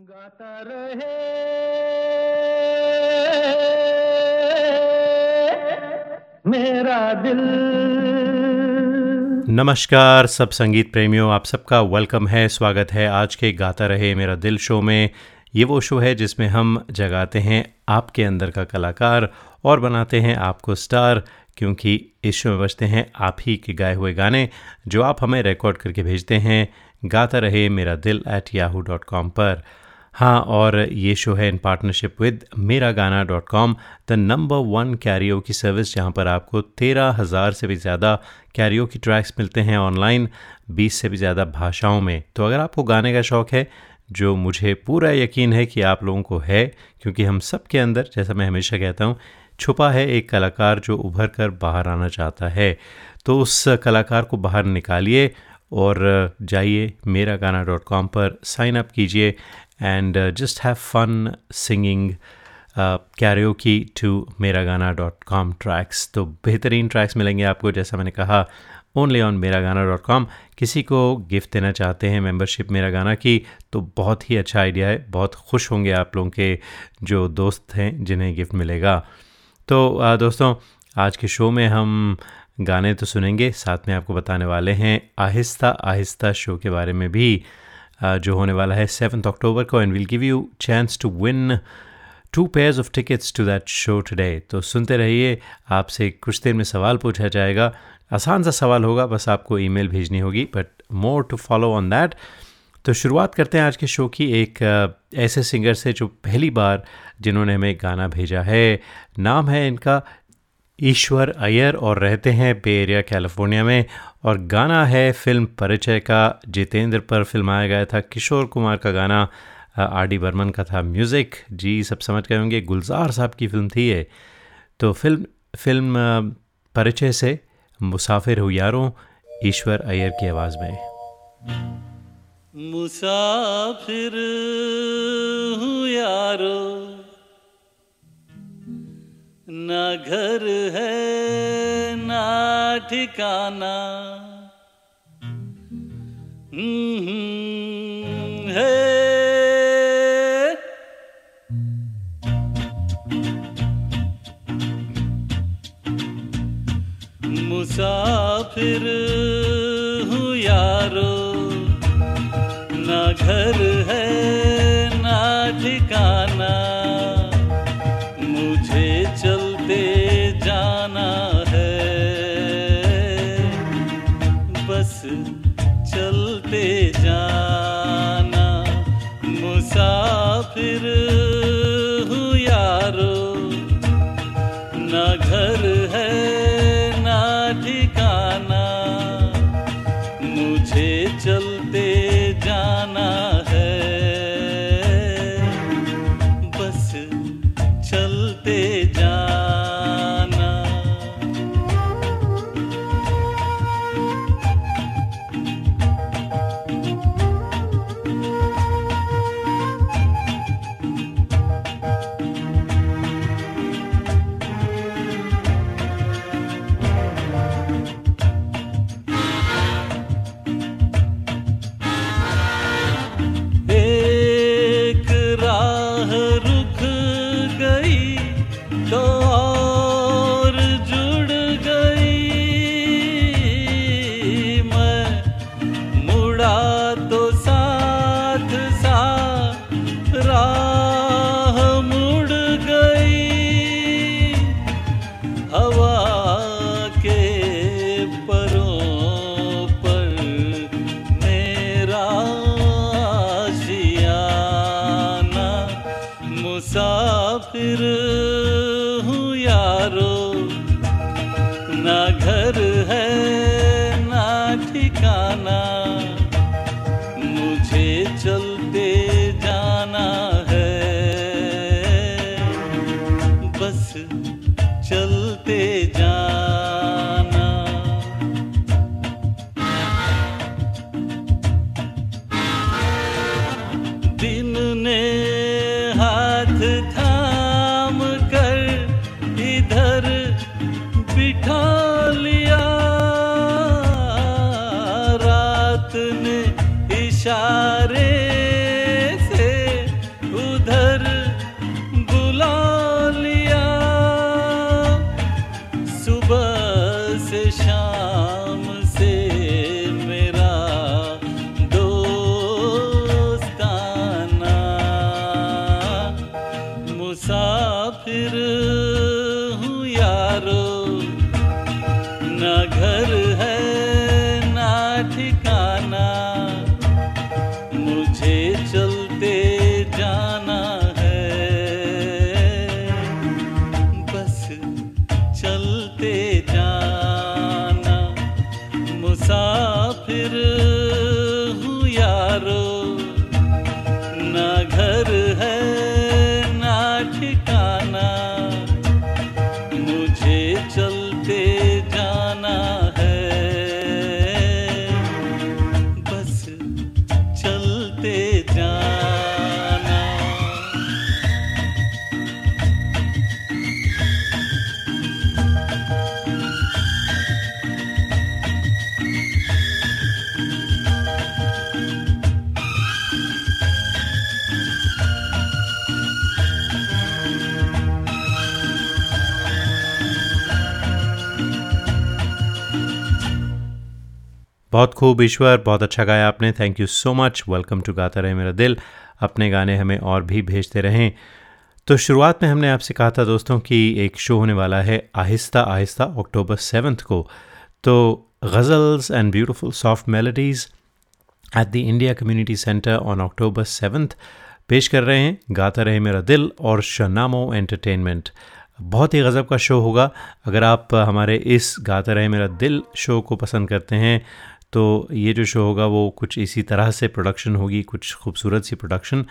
गाता रहे मेरा दिल। नमस्कार, सब संगीत प्रेमियों, आप सबका वेलकम है, स्वागत है। आज के गाता रहे मेरा दिल शो में, ये वो शो है जिसमें हम जगाते हैं आपके अंदर का कलाकार और बनाते हैं आपको स्टार क्योंकि इस शो में बजते हैं आप ही के गाए हुए गाने, जो आप हमें रिकॉर्ड करके भेजते हैं। गाता Rahe Mera Dil at Yahoo dot com पर। हाँ और ये शो है इन partnership with Mera Gaana dot com the number one karaoke की सर्विस जहाँ पर आपको तेरह हज़ार से भी ज़्यादा कैरियो की ट्रैक्स मिलते हैं ऑनलाइन बीस से भी ज़्यादा भाषाओं में। तो अगर आपको गाने का शौक़ है, जो मुझे पूरा यकीन है कि आप लोगों को है, क्योंकि हम सब के अंदर, जैसा मैं हमेशा कहता हूँ, छुपा है एक कलाकार जो उभर कर बाहर आना चाहता है। तो उस कलाकार को बाहर निकालिए और जाइए मेरा गाना डॉट कॉम पर साइन अप कीजिए। Just have fun singing karaoke to Mera Gaana dot com tracks तो बेहतरीन ट्रैक्स मिलेंगे आपको जैसा मैंने कहा ओनली ऑन मेरा गाना डॉट कॉम किसी को गिफ्ट देना चाहते हैं मेंबरशिप मेरा गाना की तो बहुत ही अच्छा आइडिया है। बहुत खुश होंगे आप लोगों के जो दोस्त हैं जिन्हें गिफ्ट मिलेगा। तो uh, दोस्तों आज के शो में हम गाने तो सुनेंगे साथ में आपको बताने वाले हैं आहिस्ता आहिस्ता शो के बारे में भी। जो होने वाला है सेवन्थ अक्टूबर को and will give you chance to win two pairs of tickets to that show today तो सुनते रहिए, आपसे कुछ देर में सवाल पूछा जाएगा। आसान सा सवाल होगा, बस आपको ईमेल भेजनी होगी but more to follow on that तो शुरुआत करते हैं आज के शो की एक ऐसे सिंगर से जो पहली बार जिन्होंने हमें गाना भेजा है। नाम है इनका ईश्वर अय्यर और रहते हैं बे एरिया, कैलिफ़ोर्निया में। और गाना है फ़िल्म परिचय का, जितेंद्र पर फिल्माया गया था, किशोर कुमार का गाना आर डी बर्मन का था। म्यूज़िक, जी, सब समझ गए होंगे, गुलजार साहब की फ़िल्म थी ये। तो फ़िल्म फ़िल्म परिचय से मुसाफिर हो यारों, ईश्वर अय्यर की आवाज़ में। मुसाफिर हूँ यारो न घर है ना ठिकाना। हम्म, है। मुसाफिर हूँ यारो ना घर है ना ठिकाना। जाना है। बस चलते जाना मुसाफिर मुसाफिर हूँ यारो। बहुत खूब ईश्वर, बहुत अच्छा गाया आपने। Thank you so much welcome to Gaata Rahe Mera दिल। अपने गाने हमें और भी भेजते रहें। तो शुरुआत में हमने आपसे कहा था दोस्तों कि एक शो होने वाला है आहिस्ता आहिस्ता अक्टूबर सेवन्थ को। तो ghazals and beautiful soft melodies at the India community centre on October seventh पेश कर रहे हैं गाता रहे मेरा दिल और शनामो एंटरटेनमेंट बहुत ही गज़ब का शो होगा। अगर आप हमारे इस गाता रहे मेरा दिल शो को पसंद करते हैं तो ये जो शो होगा वो कुछ इसी तरह से प्रोडक्शन होगी, कुछ खूबसूरत सी प्रोडक्शन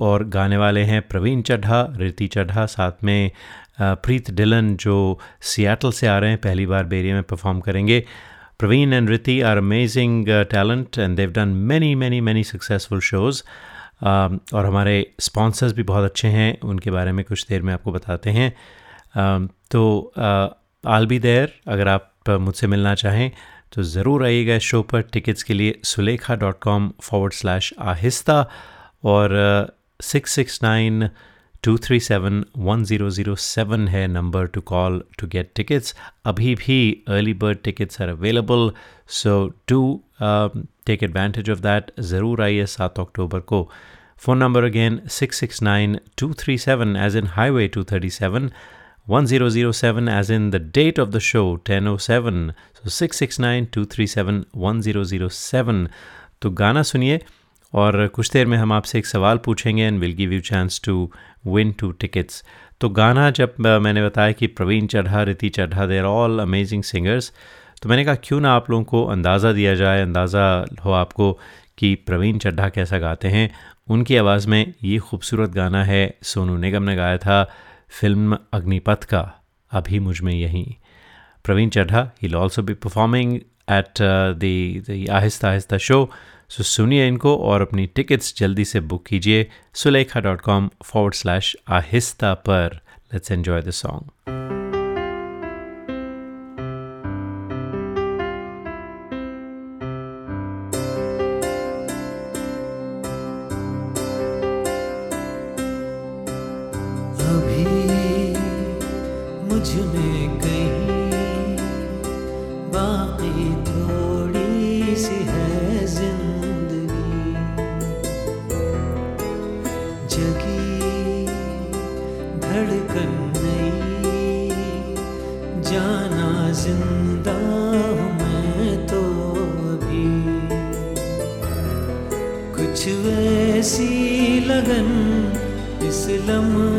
और गाने वाले हैं प्रवीण चड्ढा रिति चड्ढा, साथ में प्रीत डिलन जो सियाटल से आ रहे हैं, पहली बार बेरिया में परफॉर्म करेंगे. Praveen and Riti are amazing talent and they've done many many many successful shows और हमारे स्पॉन्सर्स भी बहुत अच्छे हैं, उनके बारे में कुछ देर में आपको बताते हैं. तो आल बी देयर अगर आप मुझसे मिलना चाहें. तो ज़रूर आइएगा इस शो पर। टिकट्स के लिए Sulekha dot com forward slash Aahista और six six nine two three seven one zero zero seven है number to call to get tickets अभी भी early bird tickets are available so do take advantage of that ज़रूर आइए सात अक्टूबर को। Phone number again six six nine two three seven as in highway two thirty seven 1007 as in the date of the show 1007 so 669-237-1007 तो गाना सुनिए और कुछ देर में हम आपसे एक सवाल पूछेंगे and will give you chance to win two tickets तो गाना जब मैंने बताया कि प्रवीण चढ़ा रिति चढ़ा देर ऑल अमेजिंग सिंगर्स तो मैंने कहा, क्यों ना आप लोगों को अंदाज़ा दिया जाए, अंदाज़ा हो आपको कि प्रवीण चड्ढा कैसा गाते हैं। उनकी आवाज़ में ये खूबसूरत गाना है, सोनू निगम ने गाया था। फ़िल्म अग्निपथ का अभी मुझमें यहीं। Praveen Chadha he also be performing at the Aahista Aahista show सो सुनिए इनको और अपनी टिकट्स जल्दी से बुक कीजिए Sulekha dot com forward slash Aahista पर। लेट्स एन्जॉय द सॉन्ग मुझमें कहीं, बाकी थोड़ी सी है ज़िंदगी। जगी धड़कन नहीं, जाना ज़िंदा मैं तो अभी। कुछ वैसी लगन इस लम्हे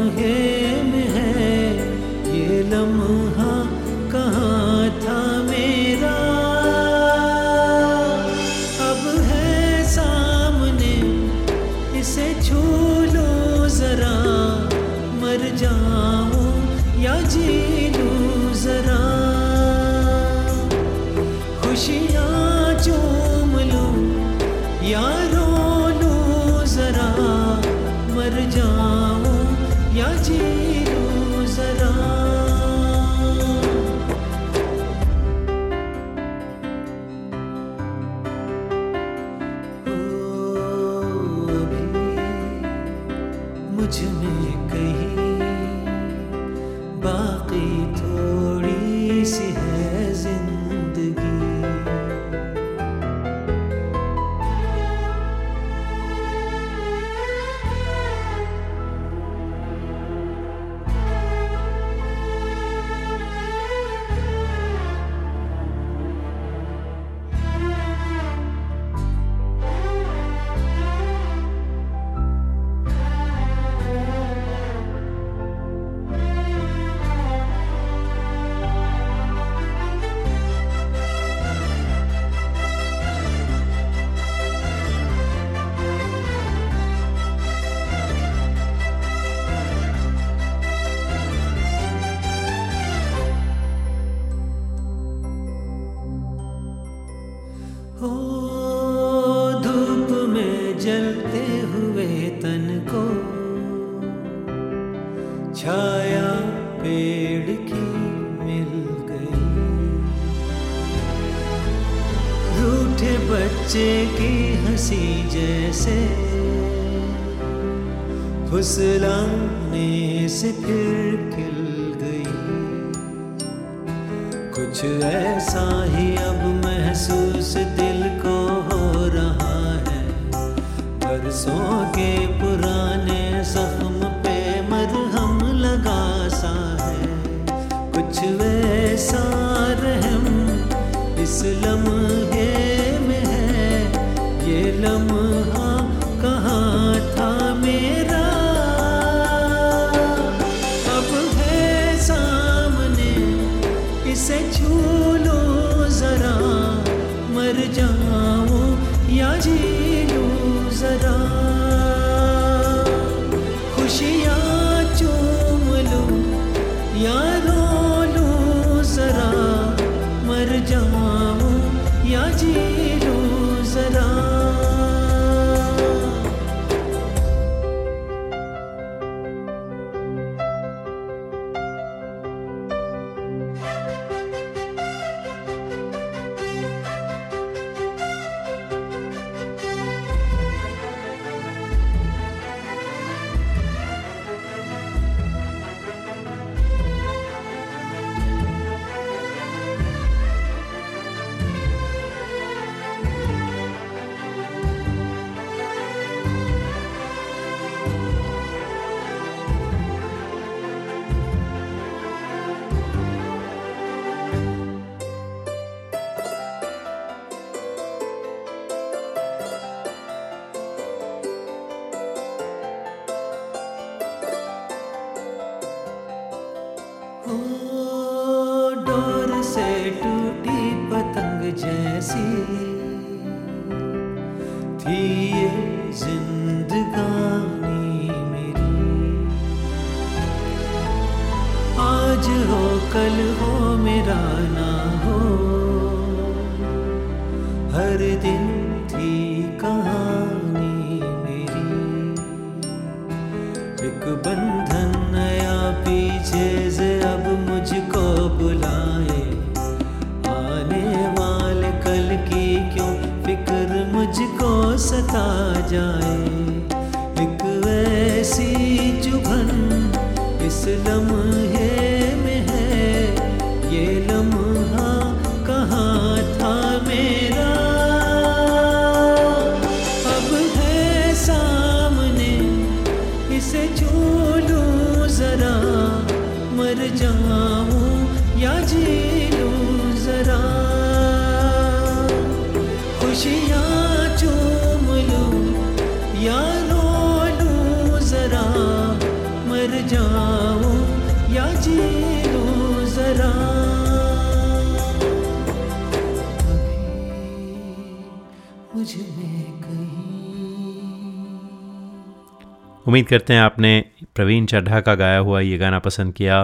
उम्मीद करते हैं आपने प्रवीण चड्ढा का गाया हुआ ये गाना पसंद किया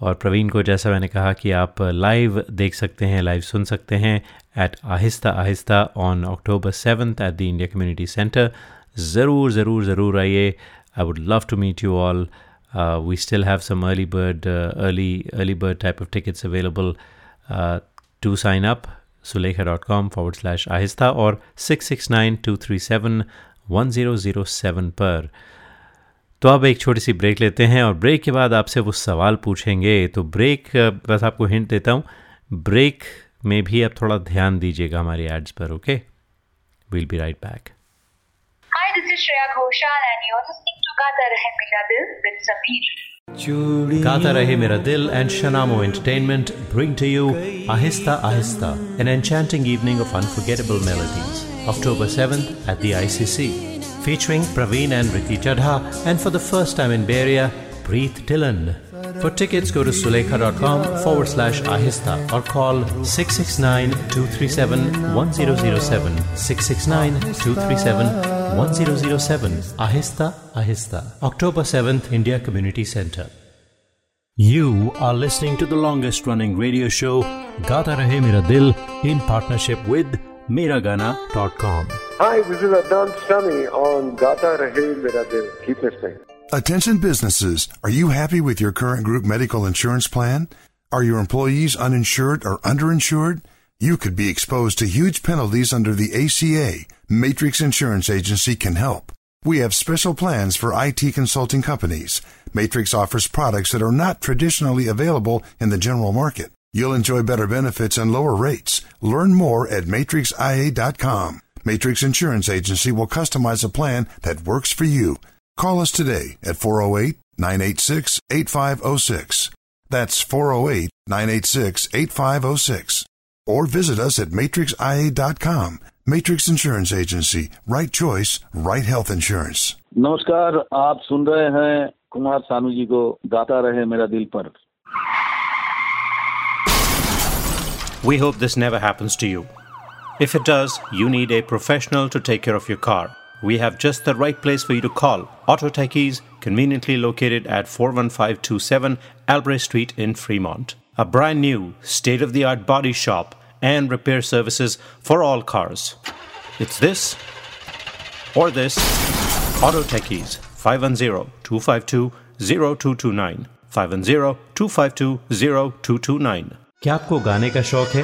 और प्रवीण को जैसा मैंने कहा कि आप लाइव देख सकते हैं लाइव सुन सकते हैं at Aahista Aahista on October seventh at the India community centre ज़रूर ज़रूर ज़रूर आइए। I would love to meet you all we still have some early bird early early bird type of tickets available to sign up Sulekha dot com forward slash Aahista और six six nine two three seven one zero zero seven पर तो अब एक छोटी सी break लेते हैं और break के बाद आपसे वो सवाल पूछेंगे। तो ब्रेक बस आपको हिंट देता हूँ। ब्रेक में भी आप थोड़ा ध्यान दीजिएगा हमारे एड्स पर okay will be right back Gaata Rahe Mera Dil and Shanamo entertainment bring to you Aahista Aahista an enchanting evening of unforgettable melodies October seventh at the ICC Featuring Praveen and Ricky Chadha and for the first time in Area, Preet Dillon. For tickets, go to sulekha.com forward slash ahista or call 669-237-1007. 669-237-1007. Ahista Ahista. October 7th, India Community Center. You are listening to the longest running radio show, Gata Rahe Mera Dil, in partnership with Miragana.com. Hi, this is Adnan Sami on Gata Rahe. Keep listening. Attention businesses, are you happy with your current group medical insurance plan? Are your employees uninsured or underinsured? You could be exposed to huge penalties under the ACA. Matrix Insurance Agency can help. We have special plans for IT consulting companies. Matrix offers products that are not traditionally available in the general market. You'll enjoy better benefits and lower rates. Learn more at matrixia.com. Matrix Insurance Agency will customize a plan that works for you. Call us today at 408 986 8506. That's 408 986 8506. Or visit us at matrixia.com. Matrix Insurance Agency. Right choice, right health insurance. नमस्कार आप सुन रहे हैं कुमार सानू जी को गाता रहे मेरा दिल पर We hope this never happens to you. If it does, you need a professional to take care of your car. We have just the right place for you to call. Auto Techies, conveniently located at 41527 Albrecht Street in Fremont. A brand new, state of the art body shop and repair services for all cars. It's this or this. Auto Techies, 510 252 0229. 510 252 0229. क्या आपको गाने का शौक है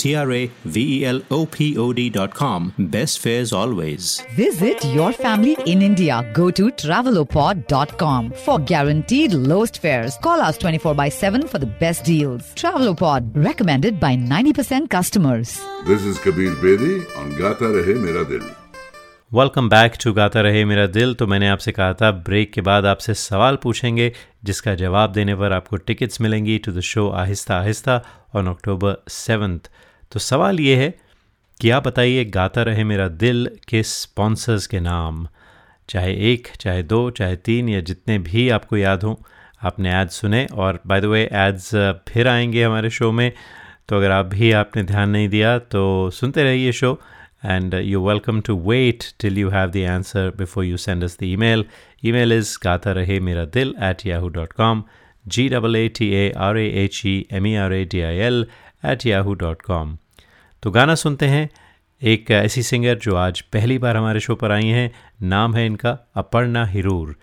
T R A V E L O P O D.com. Best fares always. Visit your family in India. Go to travelopod.com for guaranteed lowest fares. Call us 24 by 7 for the best deals. Travelopod, recommended by 90% customers. This is Kabir Bedi on Gata Rahe Mera Dil. Welcome back to Gaata Rahe Mera दिल तो मैंने आपसे कहा था break के बाद आपसे सवाल पूछेंगे जिसका जवाब देने पर आपको टिकट्स मिलेंगी टू द शो आहिस्ता आहिस्ता ऑन अक्टूबर सेवन्थ तो सवाल ये है कि आप बताइए गाता रहे मेरा दिल के स्पॉन्सर्स के नाम। चाहे एक चाहे दो चाहे तीन या जितने भी आपको याद हों आपने एड्स सुने और बाय द वे एड्स फिर आएँगे हमारे शो में। तो अगर आप भी आपने ध्यान नहीं दिया तो सुनते रहिए show and uh, you're welcome to wait till you have the answer before you send us the email. Email is gatarahemiradil at yahoo.com, G A T A I L at yahoo.com. तो गाना सुनते हैं एक ऐसी singer जो आज पहली बार हमारे शो पर आई हैं। नाम है इनका अपर्णा हिरूर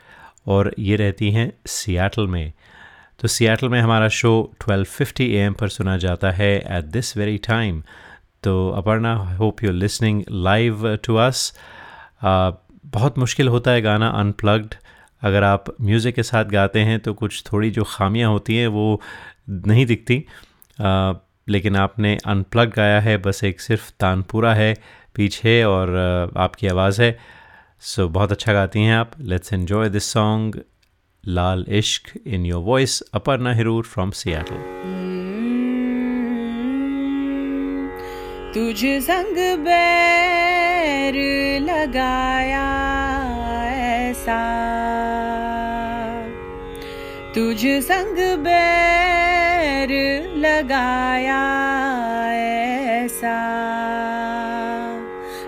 और ये रहती हैं सियाटल में। तो सियाटल में हमारा शो 1250 एम पर सुना जाता है एट दिस वेरी टाइम तो Aparna hope you listening live to us बहुत मुश्किल होता है गाना अनप्लग्ड अगर आप म्यूज़िक के साथ गाते हैं तो कुछ थोड़ी जो खामियाँ होती हैं वो नहीं दिखती। लेकिन आपने अनप्लग गाया है बस एक सिर्फ़ तानपुरा है पीछे और आपकी आवाज़ है। सो so, बहुत अच्छा गाती हैं आप। Let's enjoy this song Laal Ishq in your voice Aparna Hirur from Seattle. तुझ संग बैर लगाया ऐसा। तुझ संग बैर लगाया ऐसा।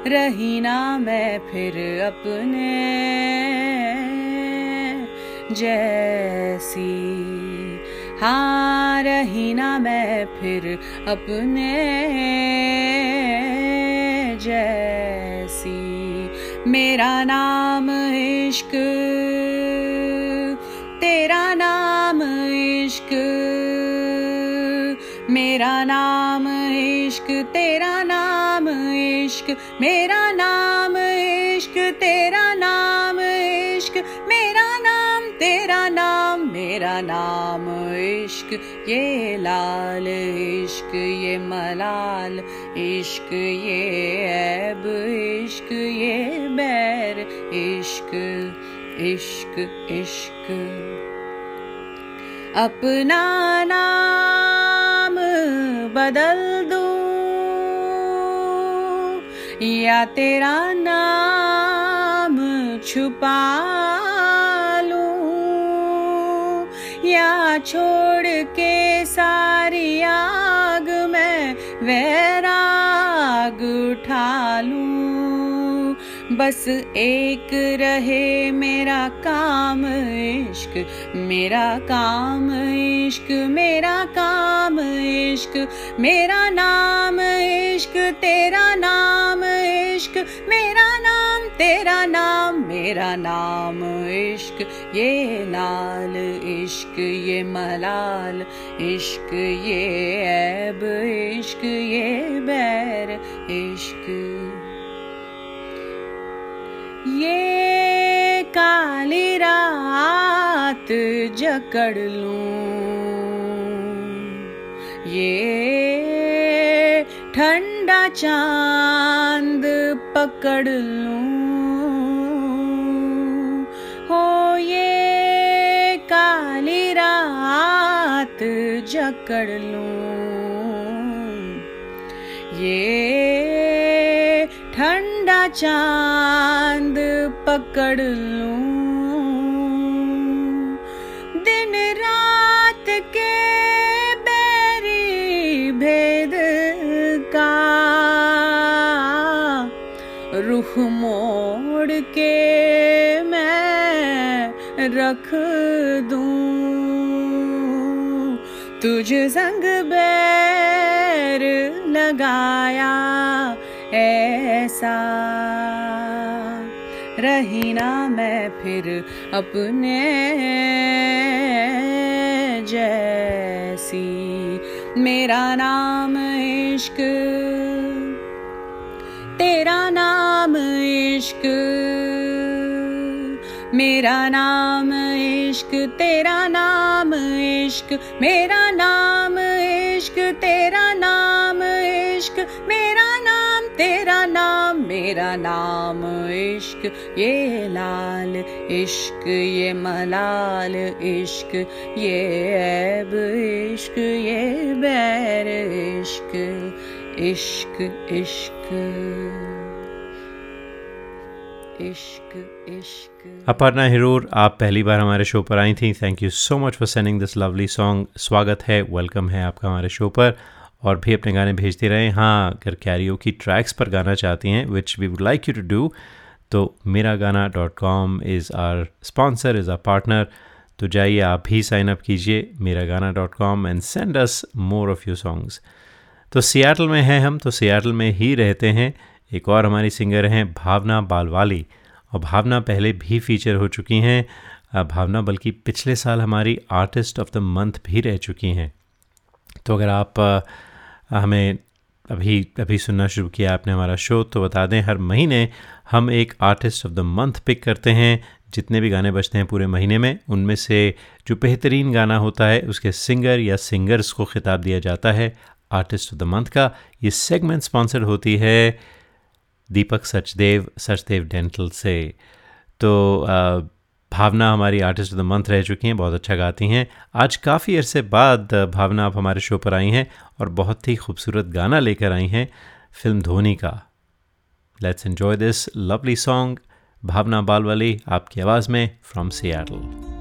रही ना मैं फिर अपने जैसी। हाँ रही ना मैं फिर अपने जैसी। मेरा नाम इश्क, तेरा नाम इश्क। मेरा नाम इश्क, तेरा नाम इश्क, मेरा नाम इश्क, तेरा नाम इश्क, मेरा नाम, तेरा नाम, मेरा नाम इश्क, ये लाल इश्क, ये मलाल इश्क, ये ऐब इश्क, ये बैर इश्क इश्क इश्क। अपना नाम बदल दो। या तेरा नाम छुपा लूँ। या छोड़ के सारी आग में वैराग बस एक रहे मेरा काम इश्क, मेरा काम इश्क, मेरा काम इश्क, मेरा नाम इश्क, तेरा नाम इश्क, मेरा नाम, तेरा नाम, मेरा नाम इश्क, ये लाल इश्क, ये मलाल इश्क, ये ऐब इश्क, ये बैर इश्क। ये काली रात जकड़ लूँ। ये ठंडा चाँद पकड़ लूँ। हो ये काली रात जकड़ लूँ। ये चाँद पकड़ लूँ। दिन रात के बैरी भेद का रुख मोड़ के मैं रख दूँ। तुझ संग बैर लगाया ऐसा रही ना मैं फिर अपने जैसी। मेरा नाम इश्क, तेरा नाम इश्क, मेरा नाम इश्क, तेरा नाम इश्क, मेरा नाम इश्क, तेरा नाम इश्क, मेरा तेरा नाम, मेरा नाम इश्क, ये लाल इश्क, ये मलाल इश्क, ये ऐब इश्क, ये बैर इश्क इश्क इश्क अपर्णा हिरूर, आप पहली बार हमारे शो पर आई थी। Thank you so much for sending this lovely song स्वागत है वेलकम है आपका हमारे शो पर। और भी अपने गाने भेजते रहें। हाँ अगर कैरियो की ट्रैक्स पर गाना चाहती हैं which we would like you to do तो Mera Gaana dot com is our sponsor is our partner तो जाइए, आप भी साइन अप कीजिए Mera Gaana dot com and send us more of you songs तो सियाटल में हैं हम तो सियाटल में ही रहते हैं। एक और हमारी सिंगर हैं, भावना बालवाली। और भावना पहले भी फीचर हो चुकी हैं। भावना बल्कि पिछले साल हमारी आर्टिस्ट ऑफ़ द मंथ भी रह चुकी हैं। तो अगर आप हमें अभी अभी सुनना शुरू किया आपने हमारा शो तो बता दें, हर महीने हम एक artist of the month pick करते हैं। जितने भी गाने बजते हैं पूरे महीने में, उनमें से जो बेहतरीन गाना होता है, उसके सिंगर या सिंगर्स को खिताब दिया जाता है आर्टिस्ट ऑफ़ द मंथ का। ये सेगमेंट स्पॉन्सर्ड होती है दीपक सचदेव सचदेव डेंटल से। तो भावना हमारी आर्टिस्ट ऑफ़ द मंथ रह चुकी हैं, बहुत अच्छा गाती हैं। आज काफ़ी अरसे बाद भावना आप हमारे शो पर आई हैं और बहुत ही खूबसूरत गाना लेकर आई हैं फ़िल्म धोनी का। Let's enjoy this lovely song Bhavana Balwali, आपकी आवाज़ में फ्रॉम सियाटल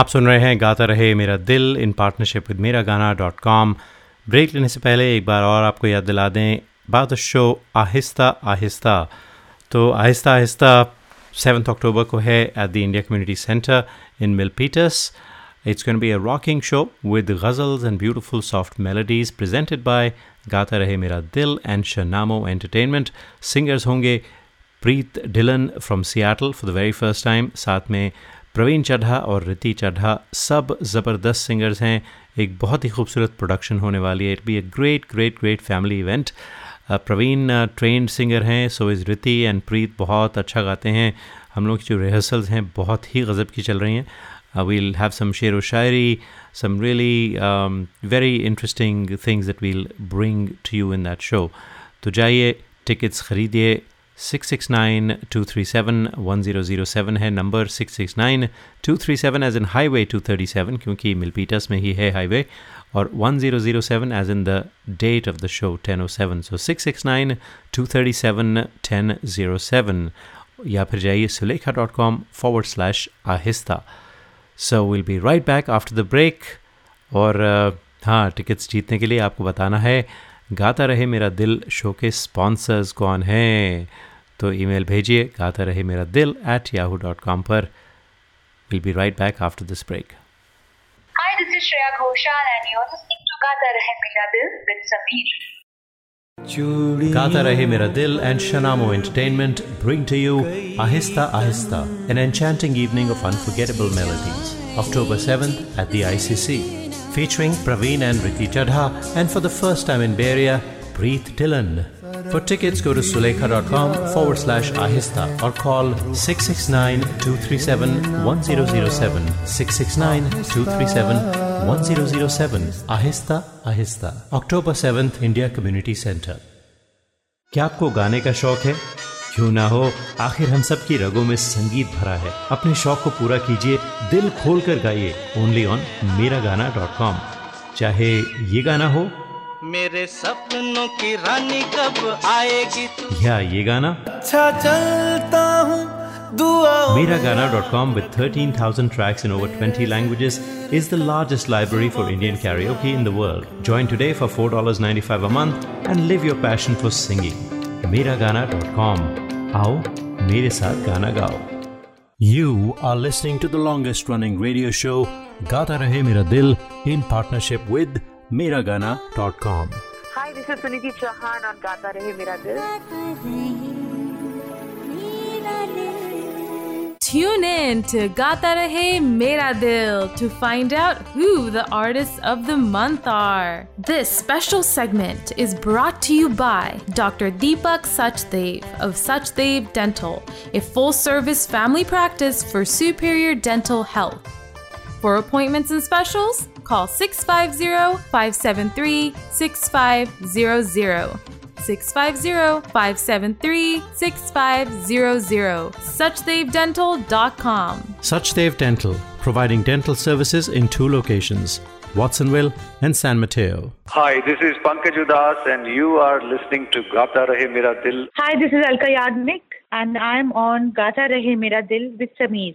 आप सुन रहे हैं गाता रहे मेरा दिल इन पार्टनरशिप विद मेरा गाना डॉट कॉम ब्रेक लेने से पहले एक बार और आपको याद दिला दें बात शो आहिस्ता आहिस्ता। तो आहिस्ता आहिस्ता सेवन्थ अक्टूबर को है at the India community centre in Milpitas It's going to be a rocking show with ghazals and beautiful soft melodies presented by Gata Rahe Mera Dil and Shanamo Entertainment. Singers होंगे Preet Dhillon from Seattle for the very first time साथ में प्रवीण चड्ढा और रिति चड्ढा सब ज़बरदस्त singers हैं। एक बहुत ही खूबसूरत प्रोडक्शन होने वाली है। It be a great great great family event Praveen trained singer हैं सो इज़ रिति एंड प्रीत बहुत अच्छा गाते हैं। हम लोग की जो रिहर्सल्स हैं बहुत ही गज़ब की चल रही हैं। We'll have some sher shairi, some really um, very interesting things that we'll bring to you in that show. तो जाइए टिकट्स खरीदिए 669-237-1007 है नंबर 669-237 एज इन हाईवे 237 क्योंकि मिलपीटस में ही है हाईवे और 1007 as in the date of the show 1007 so 669-237-1007 या फिर जाइए Sulekha dot com forward slash Aahista. So will be right back after the break और uh, हाँ टिकट्स जीतने के लिए आपको बताना है गाता रहे मेरा दिल शो के स्पॉन्सर्स कौन हैं? तो ईमेल भेजिए Gaata Rahe Mera Dil at Yahoo dot com पर will be right back after this break Hi, this is Shreya Ghoshal and you're listening to Gata Rahe Mera Dil with Sameer. गाता रहे मेरा दिल and Shanamo Entertainment bring to you Ahista Ahista, an enchanting evening of unforgettable melodies. October 7th at the ICC. Featuring Praveen and Riti Chadha and for the first time in Area, Preet Dillon. For tickets, go to sulekha.com forward slash ahista or call 669-237-1007. 669-237-1007. Ahista Ahista. October 7th, India Community Center. क्या आपको गाने का शौक है क्यों ना हो आखिर हम सब की रगों में संगीत भरा है अपने शौक को पूरा कीजिए दिल खोल कर गाइए ओनली ऑन मेरा गाना डॉट कॉम चाहे ये गाना हो मेरे सपनों की रानी कब आएगी तू या ये गाना अच्छा चलता हूँ दुआ Mera Gaana dot com with 13,000 tracks in over 20 languages is the largest library for Indian karaoke in the world. Join today for $4.95 a month and live your passion for singing. Miragana.com. आओ मेरे साथ गाना गाओ You are listening to the longest running radio show Gata Rahe Mera Dil in partnership with Miragana.com. Hi, this is Suniti Chauhan on Gata Rahe Mera Dil. Tune in to Gata Rahe Mera Dil to find out who the artists of the month are. This special segment is brought to you by Dr. Deepak Sachdev of Sachdev Dental, a full service family practice for superior dental health. For appointments and specials, call 650 573 6500. 650 573 6500. SuchdevDental.com. Suchdev Dental, providing dental services in two locations, Watsonville and San Mateo. Hi, this is Pankaj Udas and you are listening to Gata Rahe Mera Dil. Hi, this is Alka Yagnik and I'm on Gata Rahe Mera Dil with Sameer.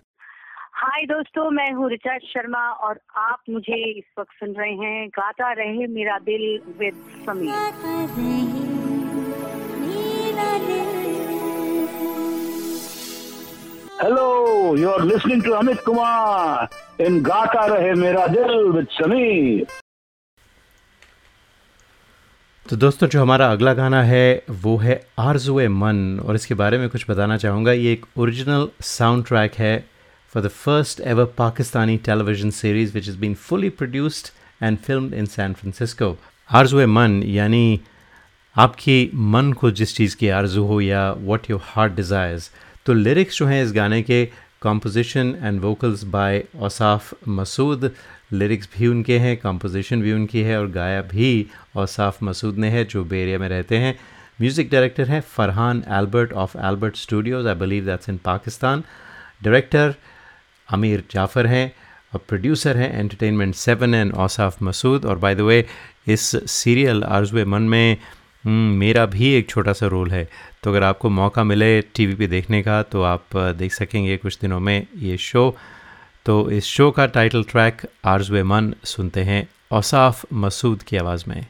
हाय दोस्तों मैं हूँ ऋचा शर्मा और आप मुझे इस वक्त सुन रहे हैं Gaata Rahe Mera Dil with Sameer. Hello, you are listening to Amit Kumar in Gata Rahe Mera Dil with Sameer. तो दोस्तों जो हमारा अगला गाना है वो है आरजुए मन और इसके बारे में कुछ बताना चाहूँगा। ये एक ओरिजिनल साउंड ट्रैक है। For the first ever Pakistani television series which is been fully produced and filmed in San Francisco आरजुए मन यानी आपकी मन को जिस चीज़ की आरज़ू हो या व्हाट योर हार्ट डिज़ायर्स तो लिरिक्स जो हैं इस गाने के composition and vocals by Ausaf Masood lyrics भी उनके हैं कंपोजिशन भी उनकी है और गाया भी औसाफ मसूद ने है जो बे एरिया में रहते हैं म्यूज़िक डायरेक्टर हैं Farhan Albert of Albert studios I believe that's in Pakistan director Amir Jafar हैं और प्रोड्यूसर हैं entertainment seven and Ausaf Masood और बाय द वे इस सीरियल आरजुए मन में हम्म, मेरा भी एक छोटा सा रोल है। तो अगर आपको मौका मिले टीवी पे देखने का तो आप देख सकेंगे कुछ दिनों में ये शो तो इस शो का टाइटल ट्रैक आरजुए मन सुनते हैं औसाफ मसूद की आवाज़ मैं।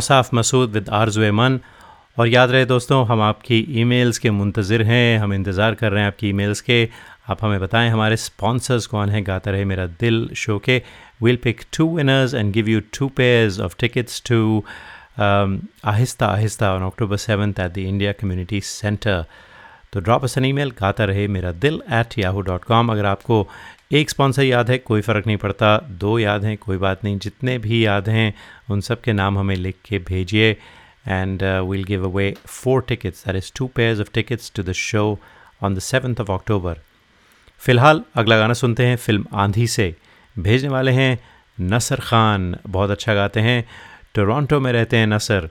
औसाफ मसूद विद आरजुए मन। और याद रहे दोस्तों, हम आपकी ईमेल्स के मुंतज़र हैं, हम इंतज़ार कर रहे हैं आपकी ईमेल्स के। आप हमें बताएँ, हमारे स्पॉन्सर्स कौन हैं? गाता रहे मेरा दिल शो के will pick two winners and give you two pairs of tickets to Aahista Aahista on October seventh at the India community centre तो drop us an email Gaata Rahe Mera दिल at Yahoo dot com अगर आपको एक sponsor याद है, कोई फ़र्क नहीं पड़ता। दो याद हैं, कोई बात नहीं। जितने भी याद हैं, उन सब के नाम हमें लिख के भेजिए। And we'll give away four tickets that is two pairs of tickets to the show on the seventh of October फ़िलहाल अगला गाना सुनते हैं, फ़िल्म आंधी से। भेजने वाले हैं नसर खान। बहुत अच्छा गाते हैं। टोरंटो में रहते हैं नसर।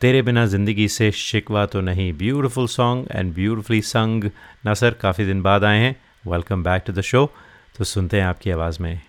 तेरे बिना ज़िंदगी से शिकवा तो नहीं। ब्यूटीफुल सॉन्ग एंड ब्यूटीफुली संग नसर। काफ़ी दिन बाद आए हैं। Welcome back to the show तो सुनते हैं आपकी आवाज़ में।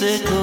bicycle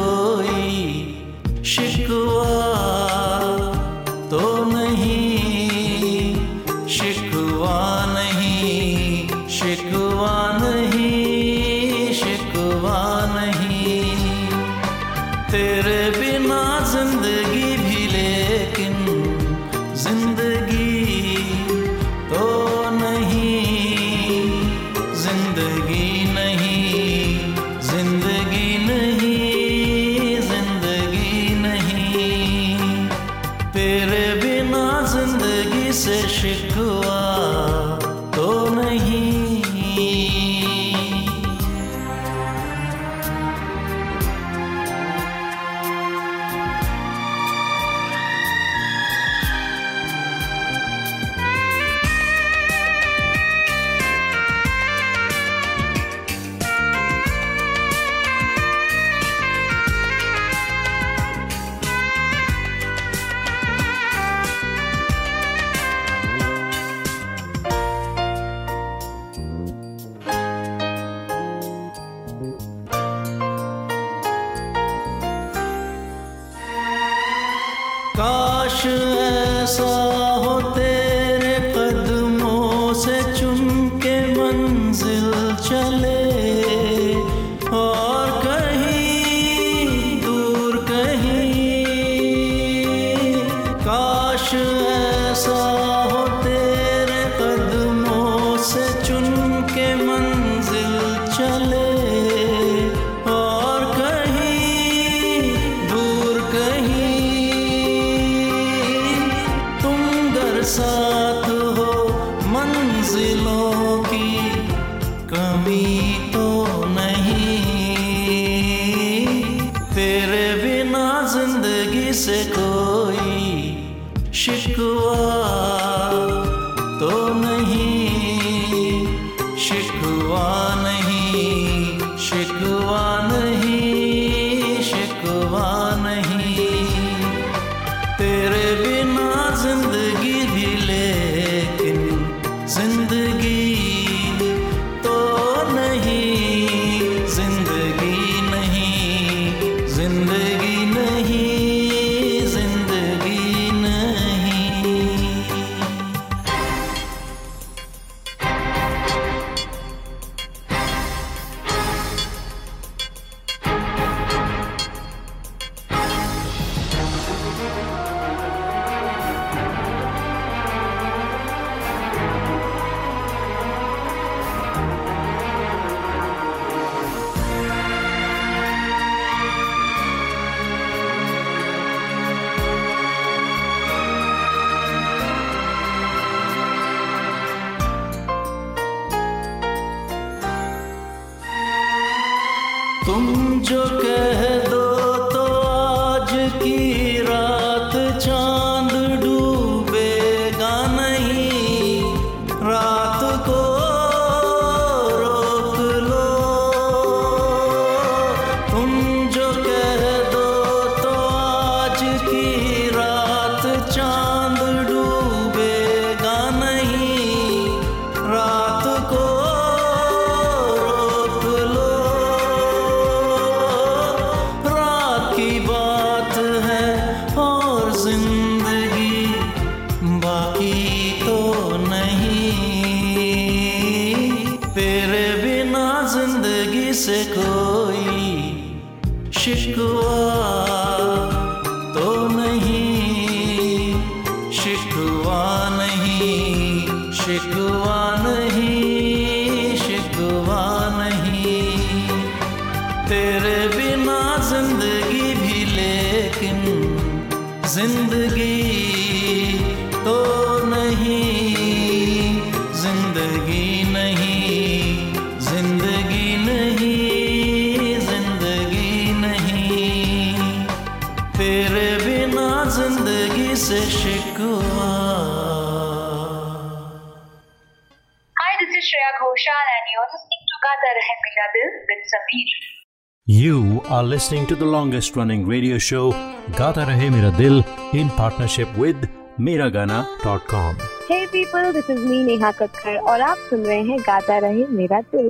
Shreya Ghoshal, and you're listening to Gaata Rahe Mera Dil with Sameer. You are listening to the longest running radio show, Gaata Rahe Mera Dil, in partnership with Miragana.com. Hey people, this is me Neha Kakkar, और आप सुन रहे हैं गाता रहे मेरा दिल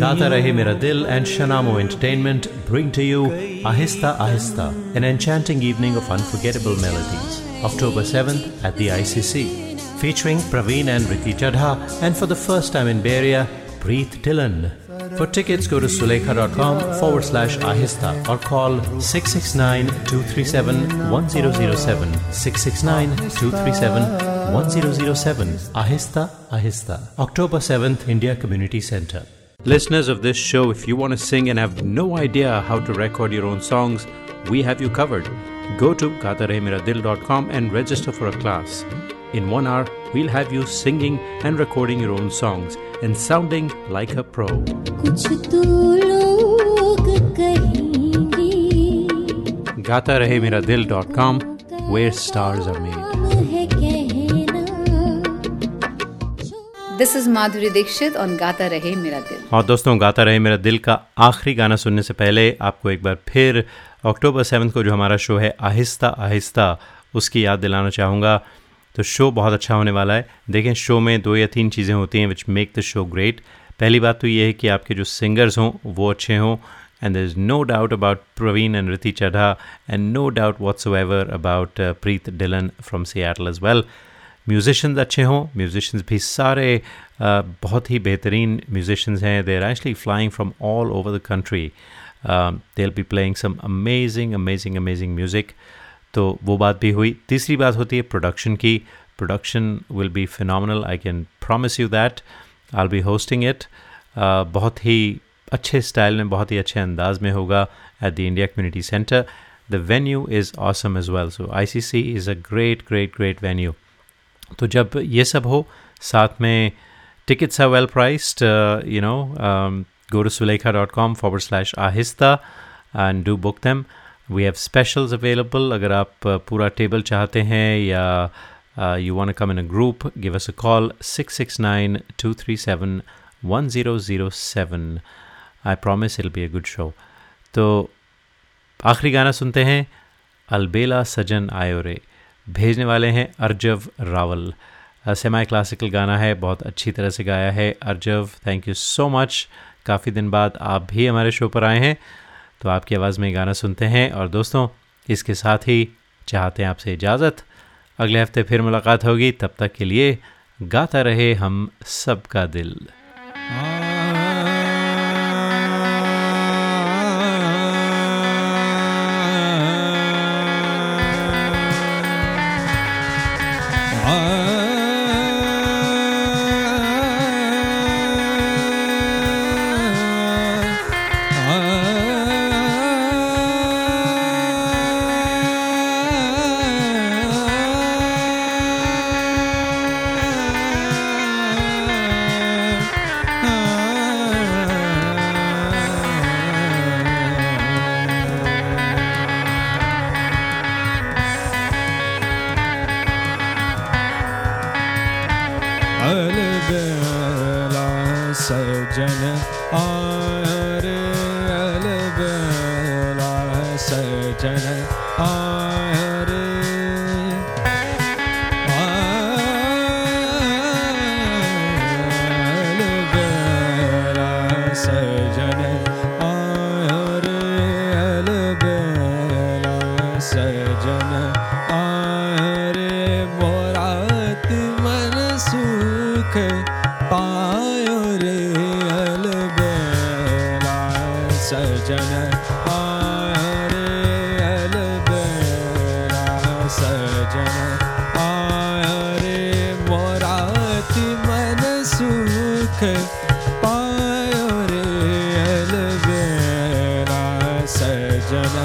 गाता रहे मेरा दिल and Shanamo Entertainment bring to you Ahista Ahista, an enchanting evening of unforgettable melodies. October 7th at the ICC, featuring Praveen and Riti Chadha, and for the first time in Bay Area, Preet Dillon. For tickets, go to sulekha.com forward slash ahista or call 669 237 1007 Ahista Ahista, October 7th, India Community Center. Listeners of this show, if you want to sing and have no idea how to record your own songs, we have you covered. Go to gataremiradil.com and register for a class. In one hour, we'll have you singing and recording your own songs and sounding like a pro. gataremiradil.com, where stars are made. This is Madhuri Dixit on Gaata Rahe Mera दिल और दोस्तों गाता रहे मेरा दिल का आखिरी गाना सुनने से पहले आपको एक बार फिर अक्टूबर सेवन को जो हमारा शो है आहिस्ता आहिस्ता उसकी याद दिलाना चाहूँगा। तो शो बहुत अच्छा होने वाला है। देखें शो में दो या तीन चीज़ें होती हैं which make the show great पहली बात तो ये है कि आपके जो सिंगर्स हों वो अच्छे हों। And and there's no doubt about Praveen and Riti Chadha, and no doubt whatsoever about uh, Preet Dillon from Seattle as well. Musicians अच्छे हों म्यूज़िशंस भी सारे बहुत ही बेहतरीन म्यूज़िशंस हैं they are actually flying from all over the country they be playing some amazing amazing amazing music तो वो बात भी हुई। तीसरी बात होती है प्रोडक्शन की। Production will be final I can promise you that I be hosting it बहुत ही अच्छे स्टाइल में, बहुत ही अच्छे अंदाज में होगा at the India community centre the venue is awesome as well so I C C is a great great great venue तो जब ये सब हो, साथ में टिकट्स है well priced you know गोरसुलेखा dot com forward slash Aahista and do book them we have specials available अगर आप पूरा टेबल चाहते हैं या you want come in a group give us a call six six nine two three seven one zero zero seven I promise it'll be a good show तो आखिरी गाना सुनते हैं, अलबेला सजन आयोरे। भेजने वाले हैं अर्जव रावल। सेमी क्लासिकल गाना है, बहुत अच्छी तरह से गाया है। Arjav thank you so much काफ़ी दिन बाद आप भी हमारे शो पर आए हैं तो आपकी आवाज़ में गाना सुनते हैं। और दोस्तों, इसके साथ ही चाहते हैं आपसे इजाज़त। अगले हफ़्ते फिर मुलाकात होगी। तब तक के लिए गाता रहे हम सबका दिल। अलबेला सुख पायो रे अलबेला सजन